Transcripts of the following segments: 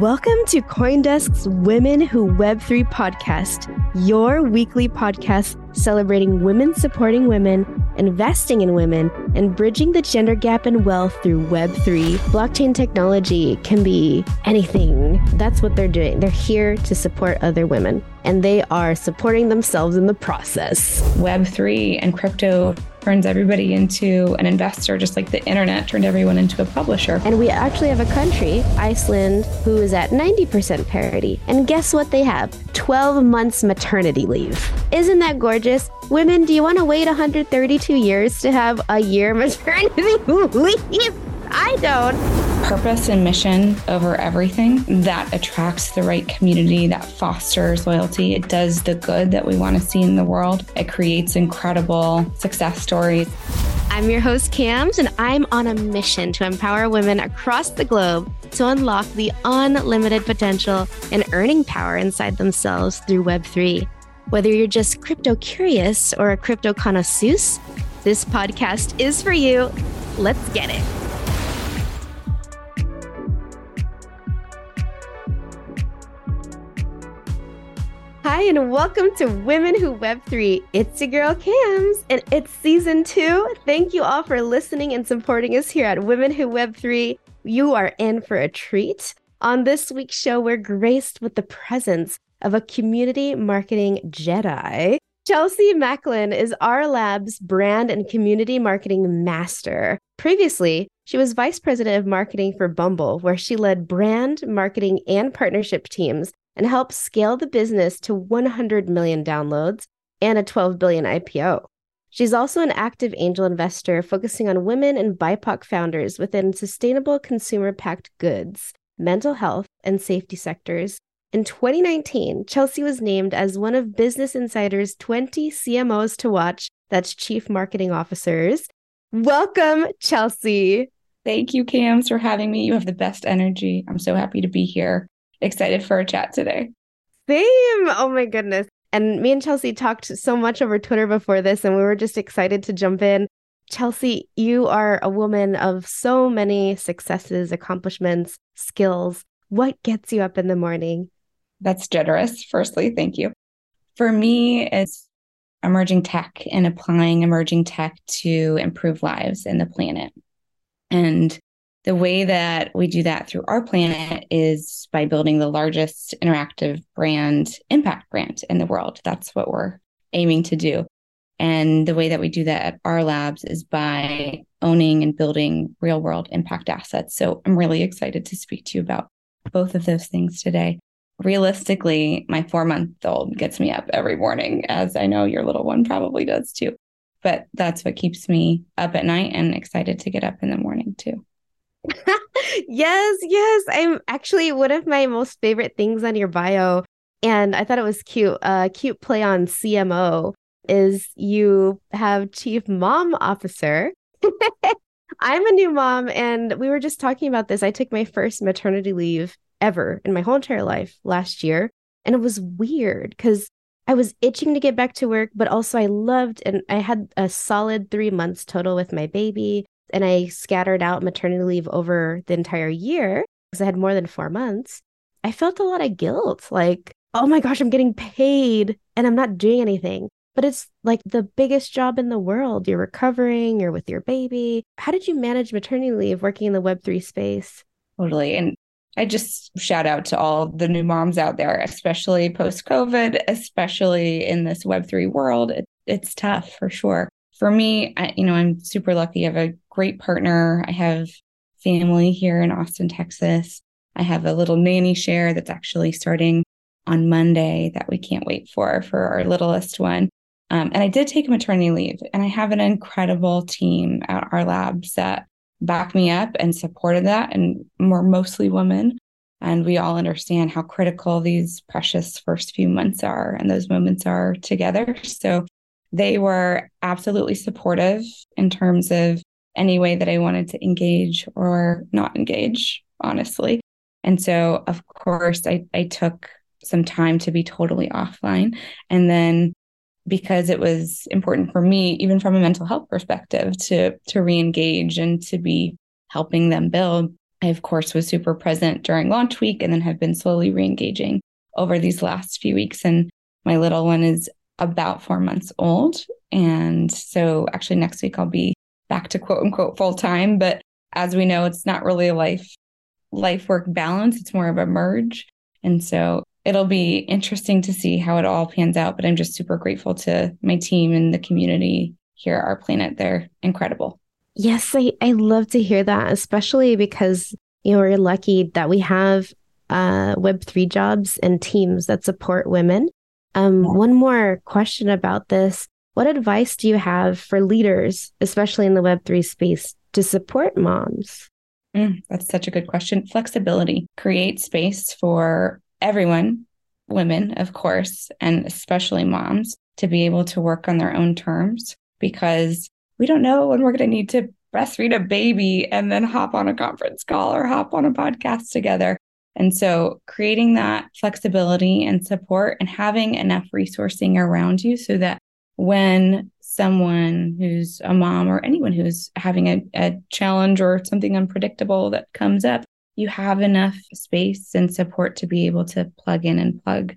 Welcome to Coindesk's Women Who Web3 podcast, your weekly podcast celebrating women supporting women, investing in women, and bridging the gender gap in wealth through Web3. Blockchain technology can be anything. That's what they're doing. They're here to support other women, and they are supporting themselves in the process. Web3 and crypto turns everybody into an investor, just like the internet turned everyone into a publisher. And we actually have a country, Iceland, who is at 90% parity. And guess what they have? 12 months maternity leave. Isn't that gorgeous? Women, do you want to wait 132 years to have a year maternity leave? I don't purpose and mission over everything that attracts the right community, that fosters loyalty. It does the good that we want to see in the world. It creates incredible success stories. I'm your host, Kamz, and I'm on a mission to empower women across the globe to unlock the unlimited potential and earning power inside themselves through Web3. Whether you're just crypto curious or a crypto connoisseur, this podcast is for you. Let's get it. Hi, and welcome to Women Who Web3. It's your girl Kamz, and it's season two. Thank you all for listening and supporting us here at Women Who Web3. You are in for a treat. On this week's show, we're graced with the presence of a community marketing Jedi. Chelsea Maclin is R Lab's brand and community marketing master. Previously, she was vice president of marketing for Bumble, where she led brand, marketing, and partnership teams and help scale the business to 100 million downloads and a 12 billion IPO. She's also an active angel investor focusing on women and BIPOC founders within sustainable consumer packed goods, mental health, and safety sectors. In 2019, Chelsea was named as one of Business Insider's 20 CMOs to watch, that's Chief Marketing Officers. Welcome, Chelsea. Thank you, Kamz, for having me. You have the best energy. I'm so happy to be here excited for a chat today. Same. Oh my goodness. And me and Chelsea talked so much over Twitter before this, and we were just excited to jump in. Chelsea, you are a woman of so many successes, accomplishments, skills. What gets you up in the morning? That's generous. Firstly, thank you. For me, it's emerging tech and applying emerging tech to improve lives and the planet. And the way that we do that through R Planet is by building the largest interactive brand impact brand in the world. That's what we're aiming to do. And the way that we do that at R Labs is by owning and building real world impact assets. So I'm really excited to speak to you about both of those things today. Realistically, my four month old gets me up every morning, as I know your little one probably does too. But that's what keeps me up at night and excited to get up in the morning too. yes, yes. I'm actually one of my most favorite things on your bio. And I thought it was cute. A uh, cute play on CMO is you have chief mom officer. I'm a new mom, and we were just talking about this. I took my first maternity leave ever in my whole entire life last year. And it was weird because I was itching to get back to work, but also I loved and I had a solid three months total with my baby and I scattered out maternity leave over the entire year because I had more than four months, I felt a lot of guilt. Like, oh my gosh, I'm getting paid and I'm not doing anything. But it's like the biggest job in the world. You're recovering, you're with your baby. How did you manage maternity leave working in the Web3 space? Totally. And I just shout out to all the new moms out there, especially post COVID, especially in this Web3 world. It, it's tough for sure for me, I, you know, I'm super lucky. I have a great partner. I have family here in Austin, Texas. I have a little nanny share that's actually starting on Monday that we can't wait for for our littlest one. Um, and I did take maternity leave, and I have an incredible team at R Labs that back me up and supported that. And we're mostly women. And we all understand how critical these precious first few months are and those moments are together. So they were absolutely supportive in terms of any way that I wanted to engage or not engage, honestly. And so, of course, I, I took some time to be totally offline. And then because it was important for me, even from a mental health perspective, to to re-engage and to be helping them build, I, of course, was super present during launch week and then have been slowly re engaging over these last few weeks. And my little one is about four months old. And so, actually, next week I'll be back to quote unquote full time. But as we know, it's not really a life life work balance. It's more of a merge. And so it'll be interesting to see how it all pans out. But I'm just super grateful to my team and the community here at R Planet. They're incredible. Yes, I, I love to hear that, especially because you know we're lucky that we have uh, Web3 jobs and teams that support women. Um, yeah. One more question about this. What advice do you have for leaders, especially in the Web3 space, to support moms? Mm, that's such a good question. Flexibility. Create space for everyone, women, of course, and especially moms, to be able to work on their own terms because we don't know when we're going to need to breastfeed a baby and then hop on a conference call or hop on a podcast together. And so creating that flexibility and support and having enough resourcing around you so that when someone who's a mom or anyone who's having a, a challenge or something unpredictable that comes up, you have enough space and support to be able to plug in and plug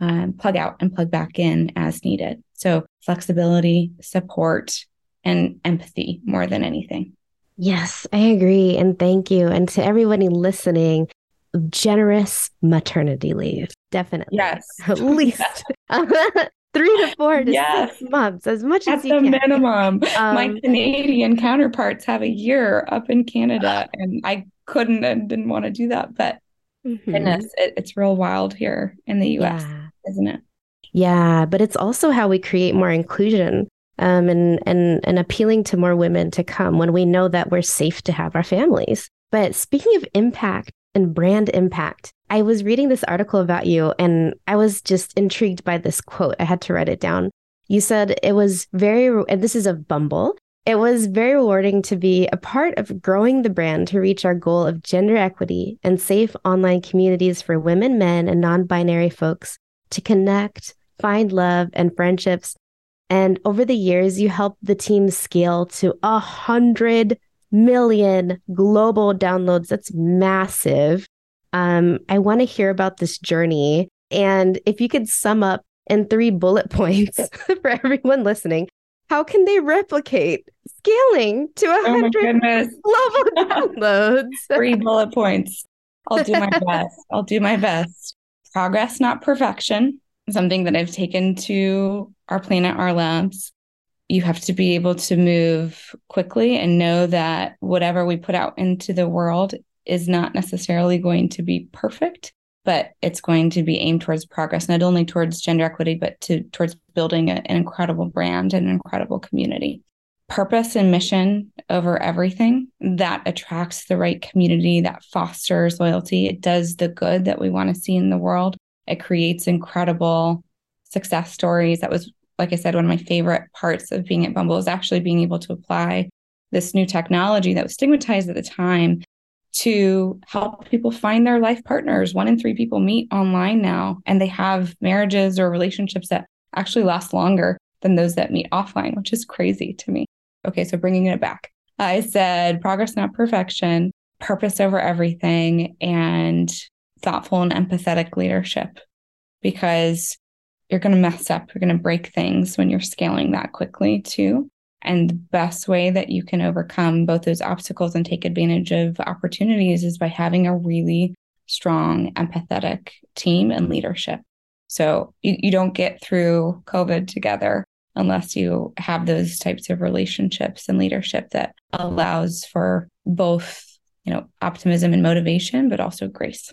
um, plug out and plug back in as needed. So flexibility, support, and empathy more than anything. Yes, I agree. And thank you. And to everybody listening, generous maternity leave. Definitely. Yes. At least three to four to yes. six months, as much At as you the can. minimum. Um, My Canadian counterparts have a year up in Canada, and I couldn't and didn't want to do that. But mm-hmm. goodness, it, it's real wild here in the US, yeah. isn't it? Yeah, but it's also how we create more inclusion um, and and and appealing to more women to come when we know that we're safe to have our families. But speaking of impact and brand impact, I was reading this article about you and I was just intrigued by this quote. I had to write it down. You said it was very, and this is of Bumble. It was very rewarding to be a part of growing the brand to reach our goal of gender equity and safe online communities for women, men, and non binary folks to connect, find love and friendships. And over the years, you helped the team scale to a hundred million global downloads. That's massive. Um, I want to hear about this journey. And if you could sum up in three bullet points for everyone listening, how can they replicate scaling to a oh hundred global downloads? three bullet points. I'll do my best. I'll do my best. Progress, not perfection. Something that I've taken to R Planet, R Labs. You have to be able to move quickly and know that whatever we put out into the world is not necessarily going to be perfect, but it's going to be aimed towards progress, not only towards gender equity, but to towards building a, an incredible brand and an incredible community. Purpose and mission over everything that attracts the right community, that fosters loyalty. It does the good that we want to see in the world. It creates incredible success stories. That was, like I said, one of my favorite parts of being at Bumble is actually being able to apply this new technology that was stigmatized at the time to help people find their life partners. One in three people meet online now, and they have marriages or relationships that actually last longer than those that meet offline, which is crazy to me. Okay, so bringing it back. I said progress, not perfection, purpose over everything, and thoughtful and empathetic leadership because you're going to mess up, you're going to break things when you're scaling that quickly too. And the best way that you can overcome both those obstacles and take advantage of opportunities is by having a really strong, empathetic team and leadership. So you, you don't get through COVID together unless you have those types of relationships and leadership that allows for both, you know, optimism and motivation, but also grace.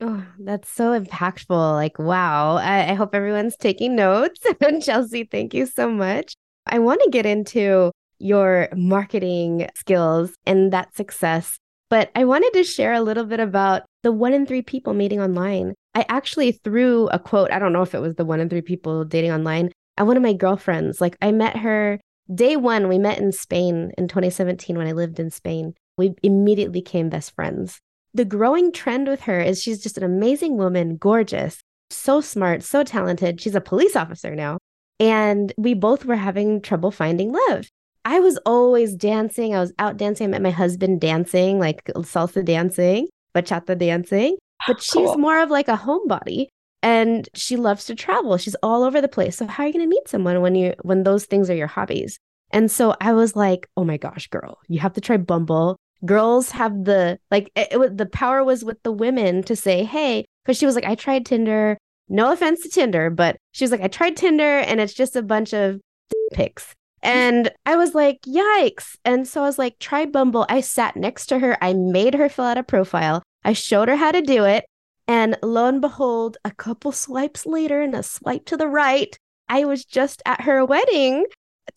Oh, that's so impactful. Like, wow. I, I hope everyone's taking notes. And Chelsea, thank you so much. I want to get into your marketing skills and that success, but I wanted to share a little bit about the one in three people meeting online. I actually threw a quote, I don't know if it was the one in three people dating online, at one of my girlfriends. Like, I met her day one, we met in Spain in 2017 when I lived in Spain. We immediately became best friends. The growing trend with her is she's just an amazing woman, gorgeous, so smart, so talented. She's a police officer now. And we both were having trouble finding love. I was always dancing. I was out dancing. I met my husband dancing, like salsa dancing, bachata dancing. But she's cool. more of like a homebody and she loves to travel. She's all over the place. So how are you going to meet someone when you when those things are your hobbies? And so I was like, "Oh my gosh, girl, you have to try Bumble." Girls have the like it, it, the power was with the women to say, "Hey," because she was like, "I tried Tinder. No offense to Tinder, but she was like, I tried Tinder and it's just a bunch of pics." And I was like, yikes. And so I was like, try Bumble. I sat next to her. I made her fill out a profile. I showed her how to do it. And lo and behold, a couple swipes later and a swipe to the right, I was just at her wedding.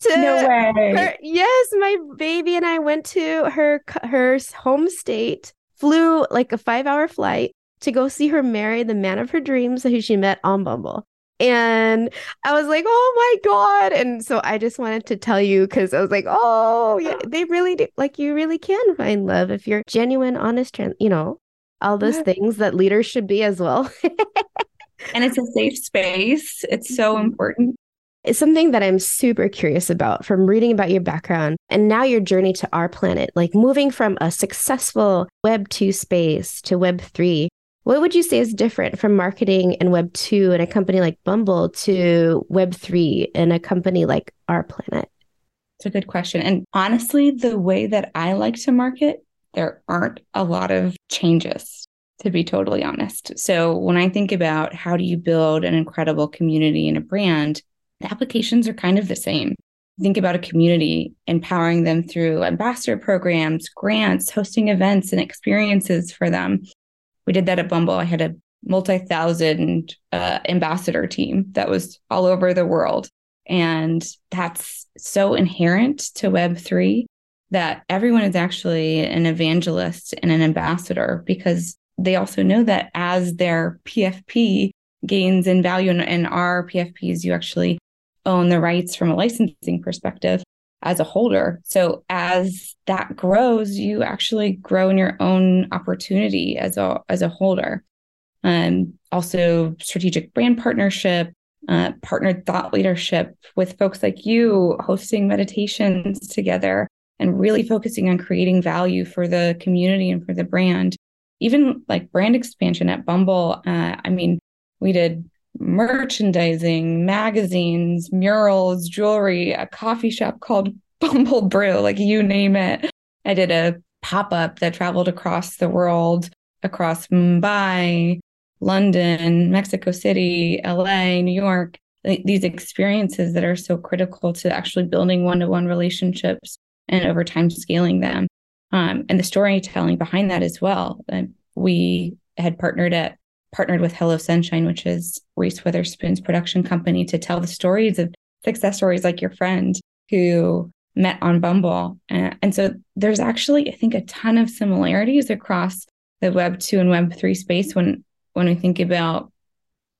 To no way. Her, yes, my baby and I went to her her home state, flew like a five hour flight to go see her marry the man of her dreams who she met on Bumble. And I was like, oh my God. And so I just wanted to tell you because I was like, oh, yeah, they really do. Like, you really can find love if you're genuine, honest, trans- you know, all those yeah. things that leaders should be as well. and it's a safe space. It's so mm-hmm. important. It's something that I'm super curious about from reading about your background and now your journey to R Planet, like moving from a successful Web 2 space to Web 3. What would you say is different from marketing in Web 2 in a company like Bumble to Web 3 in a company like R Planet? It's a good question. And honestly, the way that I like to market, there aren't a lot of changes, to be totally honest. So when I think about how do you build an incredible community and a brand, the applications are kind of the same. Think about a community, empowering them through ambassador programs, grants, hosting events and experiences for them we did that at Bumble. I had a multi thousand uh, ambassador team that was all over the world. And that's so inherent to Web3 that everyone is actually an evangelist and an ambassador because they also know that as their PFP gains in value in our PFPs, you actually own the rights from a licensing perspective as a holder. So as that grows, you actually grow in your own opportunity as a as a holder. Um, also strategic brand partnership, uh, partnered thought leadership with folks like you, hosting meditations together and really focusing on creating value for the community and for the brand. Even like brand expansion at Bumble. Uh, I mean, we did merchandising, magazines, murals, jewelry, a coffee shop called Bumble Brew, like you name it. I did a pop up that traveled across the world, across Mumbai, London, Mexico City, LA, New York. These experiences that are so critical to actually building one to one relationships and over time scaling them. Um, and the storytelling behind that as well. Uh, we had partnered at partnered with Hello Sunshine, which is Reese Witherspoon's production company, to tell the stories of success stories like your friend who met on Bumble. And, so there's actually, I think, a ton of similarities across the Web 2 and Web 3 space when when we think about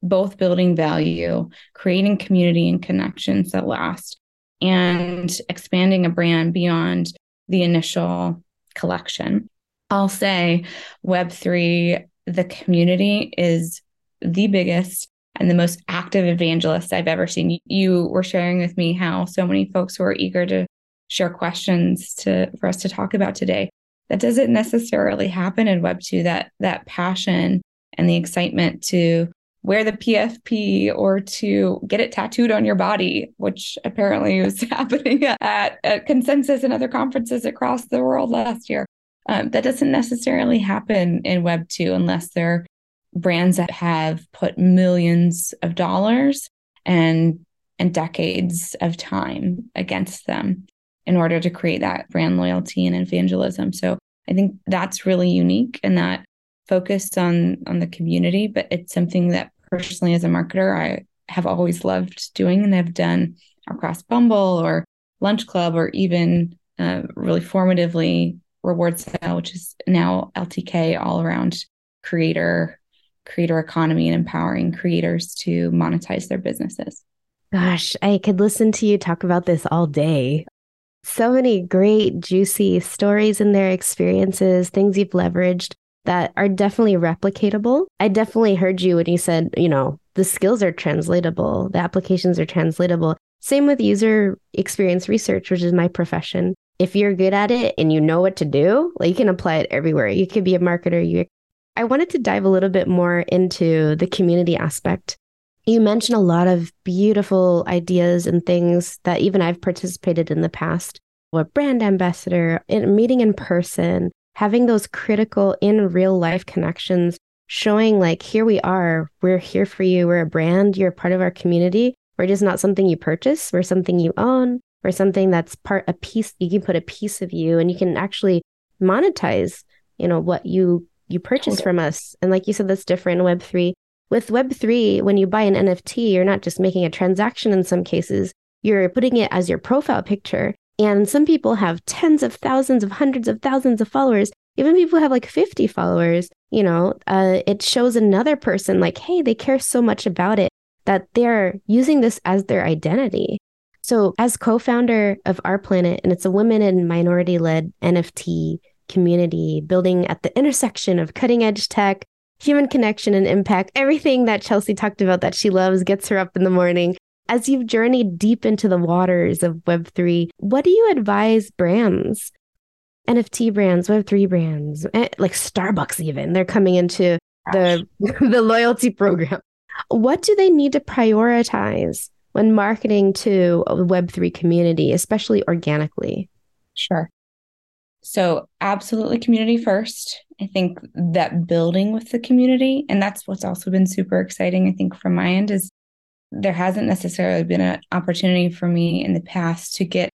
both building value, creating community and connections that last, and expanding a brand beyond the initial collection. I'll say Web3 the community is the biggest and the most active evangelist I've ever seen. You were sharing with me how so many folks were eager to share questions to for us to talk about today. That doesn't necessarily happen in Web 2, that that passion and the excitement to wear the PFP or to get it tattooed on your body, which apparently was happening at, at consensus and other conferences across the world last year. Um, that doesn't necessarily happen in Web 2 unless they're brands that have put millions of dollars and and decades of time against them in order to create that brand loyalty and evangelism. So I think that's really unique and that focused on on the community, but it's something that personally as a marketer I have always loved doing and have done across Bumble or Lunchclub or even uh, really formatively rewardStyle, which is now LTK all around creator creator economy and empowering creators to monetize their businesses. Gosh, I could listen to you talk about this all day. So many great, juicy stories in their experiences, things you've leveraged that are definitely replicatable. I definitely heard you when you said, you know, the skills are translatable, the applications are translatable. Same with user experience research, which is my profession. If you're good at it and you know what to do, like you can apply it everywhere. You could be a marketer. You I wanted to dive a little bit more into the community aspect. You mentioned a lot of beautiful ideas and things that even I've participated in the past. A brand ambassador, meeting in person, having those critical in real life connections, showing like, here we are, we're here for you, we're a brand, you're a part of our community. We're just not something you purchase, we're something you own, or something that's part a piece you can put a piece of you and you can actually monetize, you know, what you you purchase totally. from us. And like you said, that's different in Web3. With Web3, when you buy an NFT, you're not just making a transaction in some cases, you're putting it as your profile picture. And some people have tens of thousands of hundreds of thousands of followers. Even people have like 50 followers, you know, uh, it shows another person like, hey, they care so much about it that they're using this as their identity. So, as co founder of R Planet, and it's a women and minority led NFT community, building at the intersection of cutting edge tech, human connection, and impact. Everything that Chelsea talked about that she loves gets her up in the morning. As you've journeyed deep into the waters of Web3, what do you advise brands, NFT brands, Web3 brands, eh, like Starbucks, even? They're coming into the, the loyalty program. What do they need to prioritize when marketing to a Web3 community, especially organically? Sure. So, absolutely community first. I think that building with the community, and that's what's also been super exciting, I think, from my end, is there hasn't necessarily been an opportunity for me in the past to get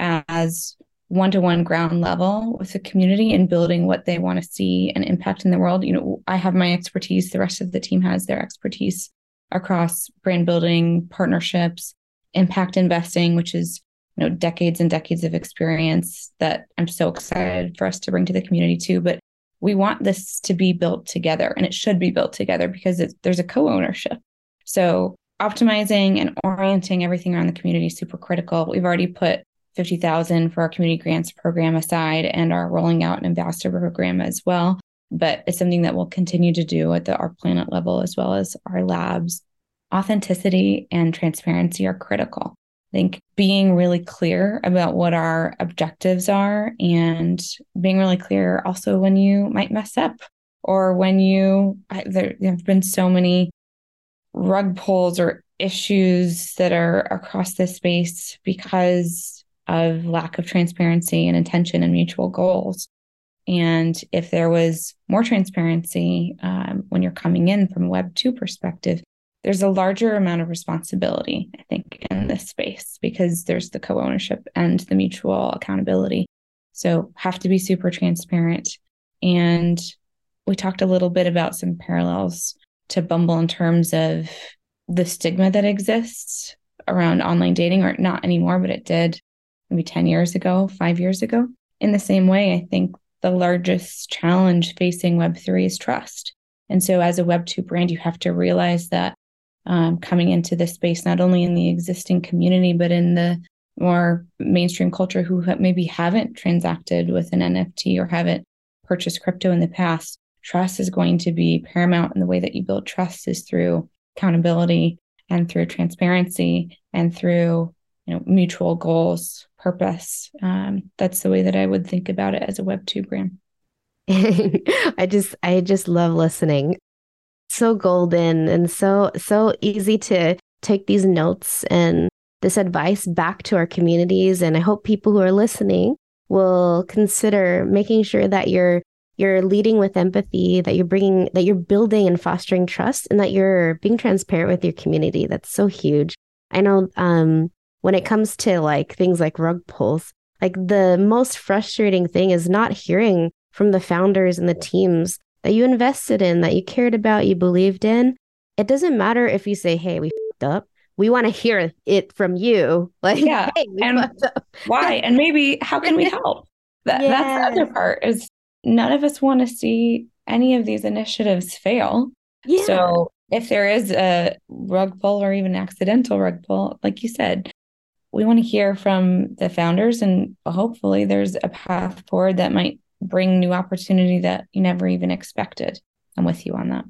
as one to one ground level with the community and building what they want to see and impact in the world. You know, I have my expertise, the rest of the team has their expertise across brand building, partnerships, impact investing, which is you know decades and decades of experience that I'm so excited for us to bring to the community too. But we want this to be built together, and it should be built together because there's a co-ownership. So optimizing and orienting everything around the community is super critical. We've already put 50,000 for our community grants program aside and are rolling out an ambassador program as well. But it's something that we'll continue to do at the R Planet level as well as R Labs. Authenticity and transparency are critical. I think being really clear about what our objectives are and being really clear also when you might mess up or when you, I, there, have been so many rug pulls or issues that are across this space because of lack of transparency and intention and mutual goals. And if there was more transparency um, when you're coming in from a Web 2 perspective, there's a larger amount of responsibility, I think, in this space because there's the co ownership and the mutual accountability. So, have to be super transparent. And we talked a little bit about some parallels to Bumble in terms of the stigma that exists around online dating, or not anymore, but it did maybe 10 years ago, five years ago. In the same way, I think the largest challenge facing Web3 is trust. And so, as a Web2 brand, you have to realize that um, coming into this space, not only in the existing community, but in the more mainstream culture who maybe haven't transacted with an NFT or haven't purchased crypto in the past, trust is going to be paramount. And the way that you build trust is through accountability and through transparency and through you know mutual goals, purpose. Um, that's the way that I would think about it as a Web two brand. I just I just love listening so golden and so so easy to take these notes and this advice back to our communities and i hope people who are listening will consider making sure that you're you're leading with empathy that you're bringing that you're building and fostering trust and that you're being transparent with your community that's so huge i know um when it comes to like things like rug pulls like the most frustrating thing is not hearing from the founders and the teams that you invested in, that you cared about, you believed in. It doesn't matter if you say, hey, we up. We want to hear it from you. Like, yeah. Hey, and why? and maybe how can we help? That. That's the other part is none of us want to see any of these initiatives fail. Yeah. So if there is a rug pull or even accidental rug pull, like you said, we want to hear from the founders and hopefully there's a path forward that might bring new opportunity that you never even expected. I'm with you on that.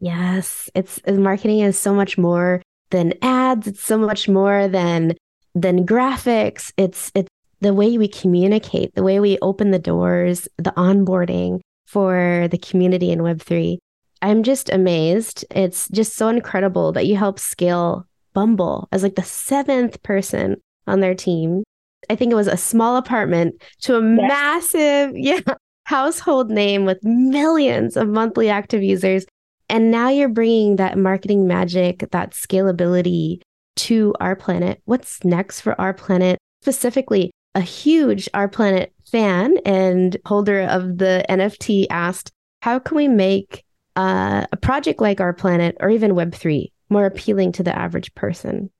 Yes, it's uh, marketing is so much more than ads. It's so much more than than graphics. It's it's the way we communicate, the way we open the doors, the onboarding for the community in Web3. I'm just amazed. It's just so incredible that you help scale Bumble as like the seventh person on their team. I think it was a small apartment to a yes. massive, yeah, household name with millions of monthly active users. And now you're bringing that marketing magic, that scalability to R Planet. What's next for R Planet? Specifically, a huge R Planet fan and holder of the NFT asked, How can we make uh, a project like R Planet or even Web3 more appealing to the average person?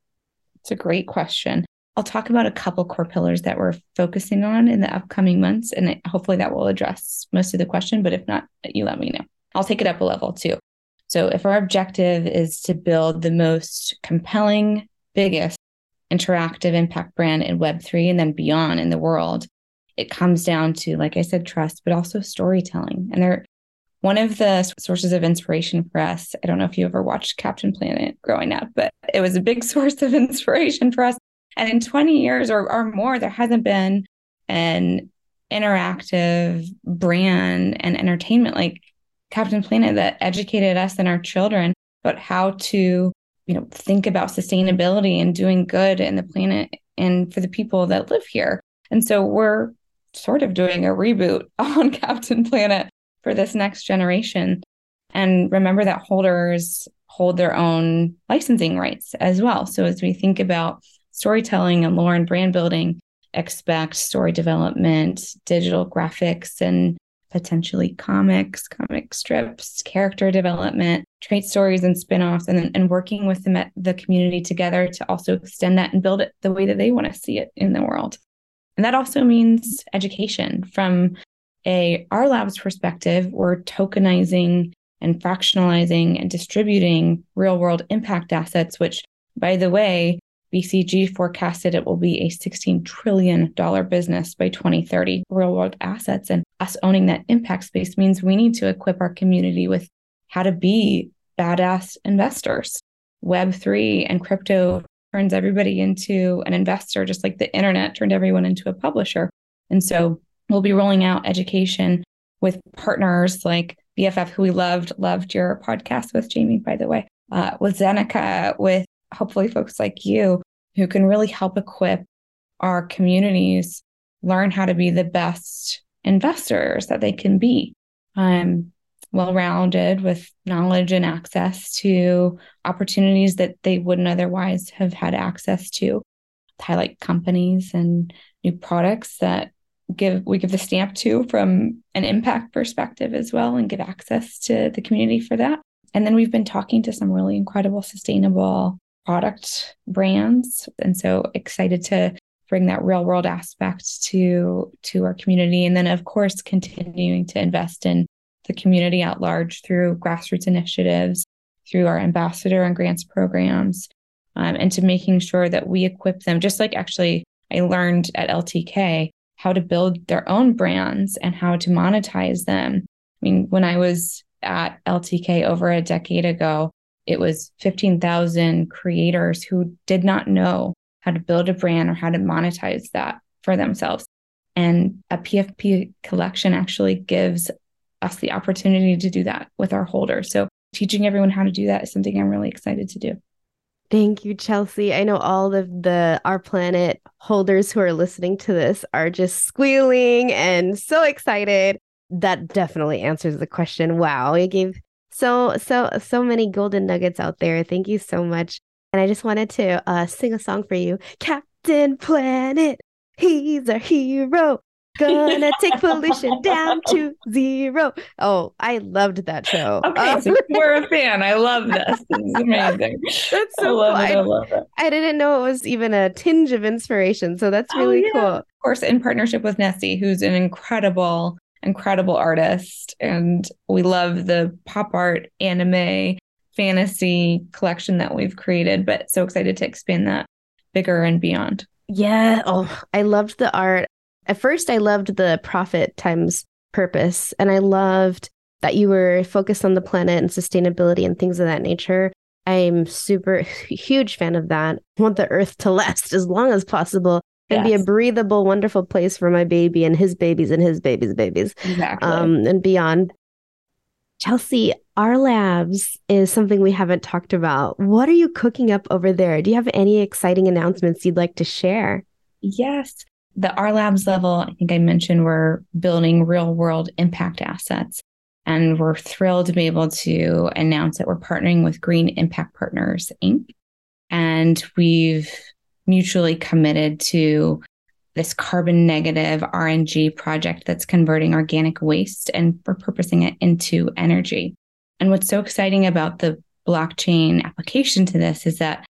It's a great question. I'll talk about a couple core pillars that we're focusing on in the upcoming months, and hopefully that will address most of the question. But if not, you let me know. I'll take it up a level too. So, if our objective is to build the most compelling, biggest interactive impact brand in Web3 and then beyond in the world, it comes down to, like I said, trust, but also storytelling. And they're one of the sources of inspiration for us. I don't know if you ever watched Captain Planet growing up, but it was a big source of inspiration for us. And in 20 years or, or more, there hasn't been an interactive brand and entertainment like Captain Planet that educated us and our children about how to you know think about sustainability and doing good in the planet and for the people that live here and so we're sort of doing a reboot on captain planet for this next generation and remember that holders hold their own licensing rights as well so as we think about storytelling and lore and brand building expect story development digital graphics and potentially comics, comic strips, character development, trait stories and spin-offs, and, and working with the, the community together to also extend that and build it the way that they want to see it in the world. And that also means education. From a R Labs perspective, we're tokenizing and fractionalizing and distributing real world impact assets, which, by the way, BCG forecasted it will be a $16 trillion business by 2030, real world assets. And us owning that impact space means we need to equip our community with how to be badass investors. Web3 and crypto turns everybody into an investor, just like the internet turned everyone into a publisher. And so we'll be rolling out education with partners like BFF, who we loved, loved your podcast with Jamie, by the way, uh, with Zeneca, with hopefully folks like you who can really help equip our communities learn how to be the best investors that they can be. Um, well rounded with knowledge and access to opportunities that they wouldn't otherwise have had access to. Highlight companies and new products that give we give the stamp to from an impact perspective as well and give access to the community for that. And then we've been talking to some really incredible sustainable product brands. And so excited to bring that real world aspect to to our community. And then of course continuing to invest in the community at large through grassroots initiatives, through our ambassador and grants programs, um, and to making sure that we equip them, just like actually I learned at LTK how to build their own brands and how to monetize them. I mean, when I was at LTK over a decade ago, it was 15,000 creators who did not know how to build a brand or how to monetize that for themselves. And a PFP collection actually gives us the opportunity to do that with our holders. So, teaching everyone how to do that is something I'm really excited to do. Thank you, Chelsea. I know all of the R Planet holders who are listening to this are just squealing and so excited. That definitely answers the question. Wow, you gave so, so, so many golden nuggets out there. Thank you so much. And I just wanted to uh, sing a song for you. Captain Planet, he's our hero. Gonna take pollution down to zero. Oh, I loved that show. Okay, um, so we're a fan. I love this. This amazing. That's so I love cool. It, I love it. I didn't know it was even a tinge of inspiration. So that's really oh, yeah. cool. Of course, in partnership with Nessie, who's an incredible incredible artist. And we love the pop art, anime, fantasy collection that we've created, but so excited to expand that bigger and beyond. Yeah. Oh, I loved the art. At first, I loved the profit times purpose, and I loved that you were focused on the planet and sustainability and things of that nature. I'm super huge fan of that. I want the earth to last as long as possible and yes. be a breathable, wonderful place for my baby and his babies and his babies' babies. Exactly. Um, and beyond. Chelsea, R Labs is something we haven't talked about. What are you cooking up over there? Do you have any exciting announcements you'd like to share? Yes. The R Labs level, I think I mentioned we're building real world impact assets. And we're thrilled to be able to announce that we're partnering with Green Impact Partners, Inc. And we've mutually committed to this carbon negative RNG project that's converting organic waste and repurposing it into energy. And what's so exciting about the blockchain application to this is that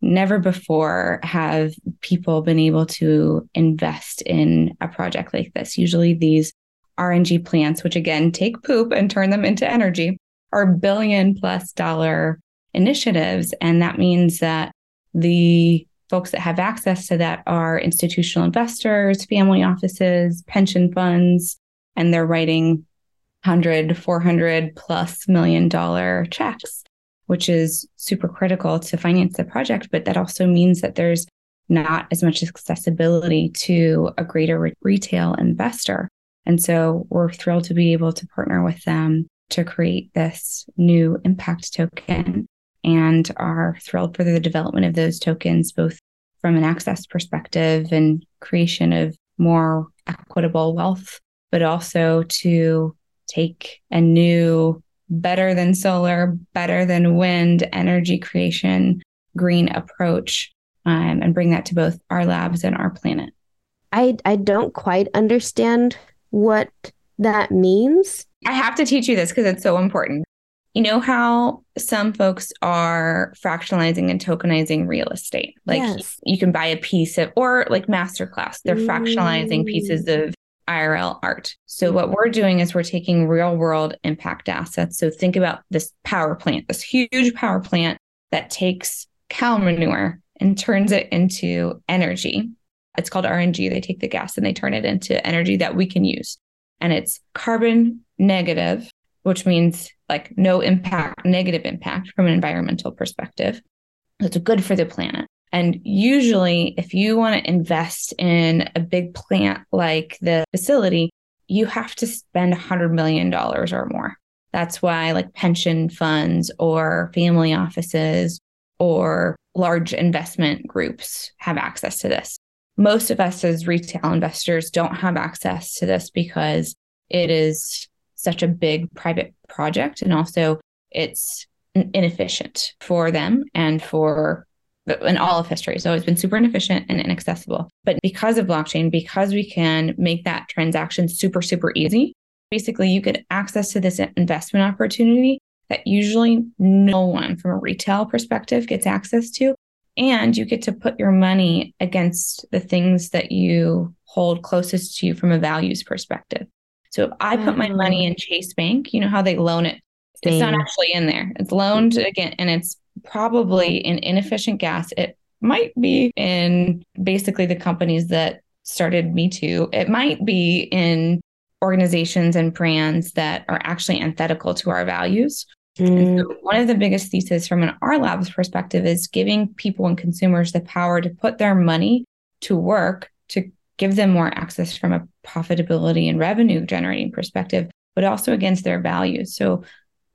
never before have people been able to invest in a project like this. Usually these RNG plants, which again take poop and turn them into energy, are billion plus dollar initiatives. And that means that the folks that have access to that are institutional investors, family offices, pension funds, and they're writing 100, 400 plus million dollar checks, which is super critical to finance the project. But that also means that there's not as much accessibility to a greater retail investor. And so we're thrilled to be able to partner with them to create this new impact token and are thrilled for the development of those tokens, both from an access perspective and creation of more equitable wealth, but also to take a new, better than solar, better than wind energy creation, green approach, um, and bring that to both R Labs and R Planet. I, I don't quite understand what that means. I have to teach you this because it's so important. You know how some folks are fractionalizing and tokenizing real estate? Like yes. you can buy a piece of, or like masterclass, they're mm. fractionalizing pieces of IRL art. So, mm. what we're doing is we're taking real world impact assets. So, think about this power plant, this huge power plant that takes cow manure and turns it into energy. It's called RNG. They take the gas and they turn it into energy that we can use. And it's carbon negative, which means like no impact, negative impact from an environmental perspective. It's good for the planet. And usually, if you want to invest in a big plant like the facility, you have to spend $100 million or more. That's why, like pension funds or family offices or large investment groups have access to this most of us as retail investors don't have access to this because it is such a big private project and also it's inefficient for them and for in all of history. It's always been super inefficient and inaccessible. But because of blockchain, because we can make that transaction super, super easy, basically you get access to this investment opportunity that usually no one from a retail perspective gets access to and you get to put your money against the things that you hold closest to you from a values perspective. So if I put my mm-hmm. money in Chase Bank, you know how they loan it. Same. It's not actually in there. It's loaned mm-hmm. again, and it's probably in inefficient gas. It might be in basically the companies that started Me Too. It might be in organizations and brands that are actually antithetical to our values. Mm. So one of the biggest theses from an R Labs perspective is giving people and consumers the power to put their money to work to give them more access from a profitability and revenue generating perspective, but also against their values. So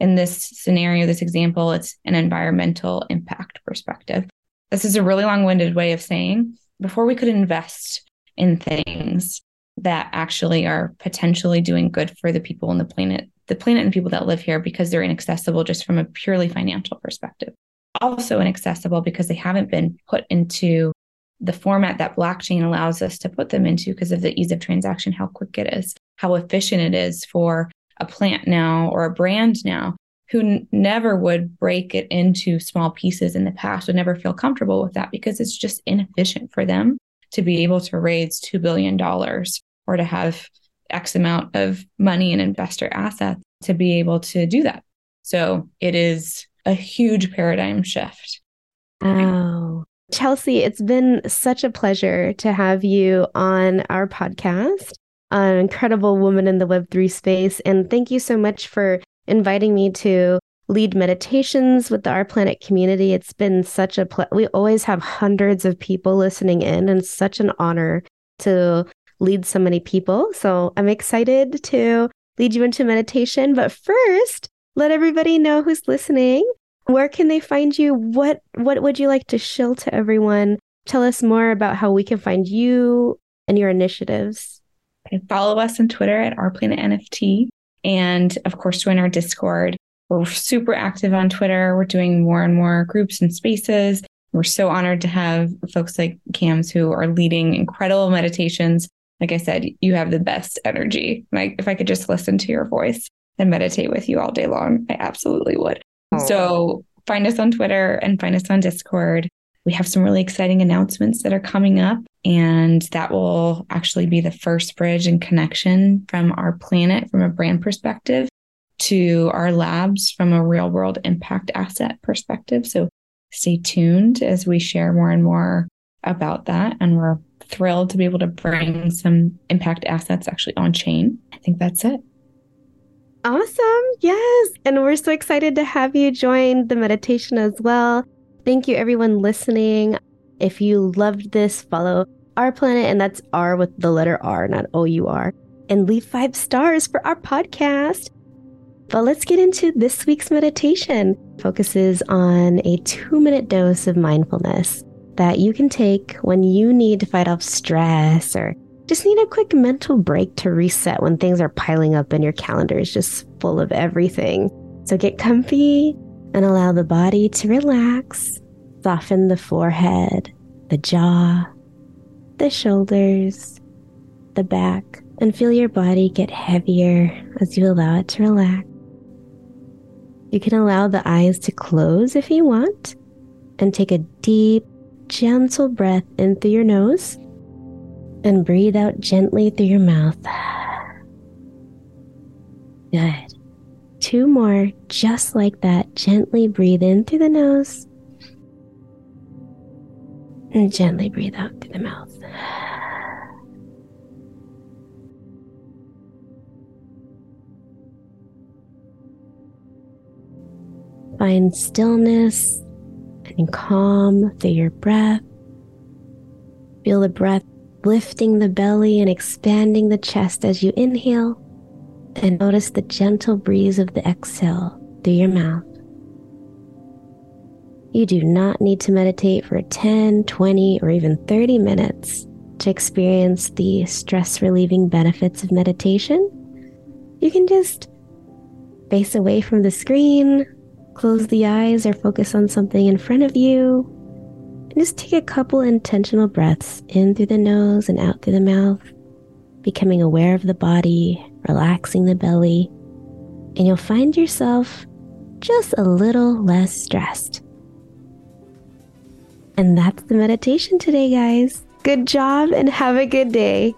in this scenario, this example, it's an environmental impact perspective. This is a really long winded way of saying before we could invest in things that actually are potentially doing good for the people on the planet the planet and people that live here because they're inaccessible just from a purely financial perspective. Also inaccessible because they haven't been put into the format that blockchain allows us to put them into because of the ease of transaction, how quick it is, how efficient it is for a plant now or a brand now who n- never would break it into small pieces in the past, would never feel comfortable with that because it's just inefficient for them to be able to raise $2 billion or to have X amount of money and investor assets to be able to do that. So it is a huge paradigm shift. Wow. Chelsea, it's been such a pleasure to have you on our podcast, Uh, an incredible woman in the Web3 space. And thank you so much for inviting me to lead meditations with the R Planet community. It's been such a ple- we always have hundreds of people listening in and such an honor to lead so many people. So I'm excited to lead you into meditation, but first, let everybody know who's listening. Where can they find you? What what would you like to shill to everyone? Tell us more about how we can find you and your initiatives. Follow us on Twitter at R Planet NFT. And of course, join our Discord. We're super active on Twitter. We're doing more and more groups and spaces. We're so honored to have folks like Kamz who are leading incredible meditations. Like I said, you have the best energy. Like if I could just listen to your voice and meditate with you all day long, I absolutely would. Oh, so find us on Twitter and find us on Discord. We have some really exciting announcements that are coming up, and that will actually be the first bridge and connection from R Planet from a brand perspective to R Labs from a real world impact asset perspective. So stay tuned as we share more and more about that. And we're thrilled to be able to bring some impact assets actually on chain. I think that's it. Awesome. Yes. And we're so excited to have you join the meditation as well. Thank you, everyone listening. If you loved this, follow R Planet, and that's R with the letter R, not O U R, and leave five stars for our podcast. But let's get into this week's meditation. Focuses on a two minute dose of mindfulness that you can take when you need to fight off stress or just need a quick mental break to reset when things are piling up and your calendar is just full of everything. So get comfy and allow the body to relax. Soften the forehead, the jaw, the shoulders, the back, and feel your body get heavier as you allow it to relax. You can allow the eyes to close if you want and take a deep, gentle breath in through your nose and breathe out gently through your mouth. Good. Two more, just like that. Gently breathe in through the nose and gently breathe out through the mouth. Find stillness and calm through your breath. Feel the breath lifting the belly and expanding the chest as you inhale, and notice the gentle breeze of the exhale through your mouth. You do not need to meditate for 10, 20, or even 30 minutes to experience the stress relieving benefits of meditation. You can just face away from the screen, close the eyes, or focus on something in front of you and just take a couple intentional breaths in through the nose and out through the mouth, becoming aware of the body, relaxing the belly, and you'll find yourself just a little less stressed. And that's the meditation today, guys. Good job and have a good day.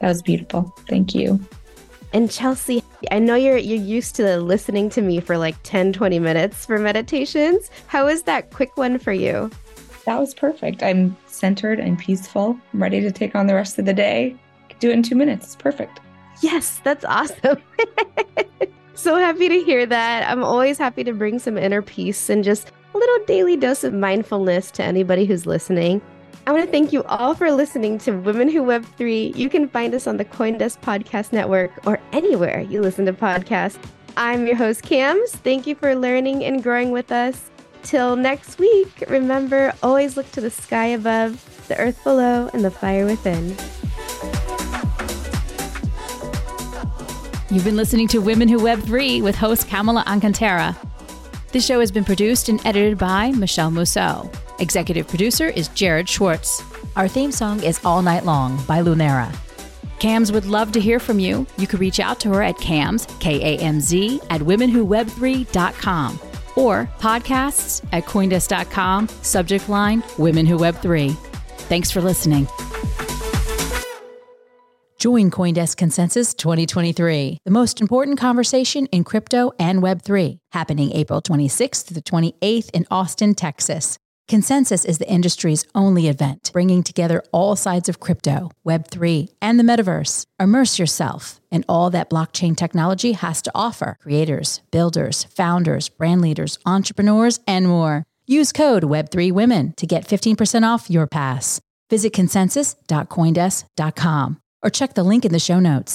That was beautiful. Thank you. And Chelsea, I know you're you're used to listening to me for like 10 20 minutes for meditations. How is that quick one for you? That was perfect. I'm centered, I'm peaceful, I'm ready to take on the rest of the day. Do it in 2 minutes. It's perfect. Yes, that's awesome. so happy to hear that. I'm always happy to bring some inner peace and just a little daily dose of mindfulness to anybody who's listening. I want to thank you all for listening to Women Who Web 3. You can find us on the Coindesk Podcast Network or anywhere you listen to podcasts. I'm your host, Kamz. Thank you for learning and growing with us. Till next week, remember always look to the sky above, the earth below, and the fire within. You've been listening to Women Who Web 3 with host Kamala Alcantara. This show has been produced and edited by Michele Musso. Executive producer is Jared Schwartz. Our theme song is All Night Long by Lunera. Kamz would love to hear from you. You can reach out to her at kamz, K A M Z, at womenwhoweb3.com or podcasts at coindesk.com, subject line Women Who Web 3. Thanks for listening. Join Coindesk Consensus 2023, the most important conversation in crypto and Web3, happening April 26th to the 28th in Austin, Texas. Consensus is the industry's only event, bringing together all sides of crypto, Web3, and the metaverse. Immerse yourself in all that blockchain technology has to offer creators, builders, founders, brand leaders, entrepreneurs, and more. Use code Web3Women to get 15% off your pass. Visit consensus.coindesk.com or check the link in the show notes.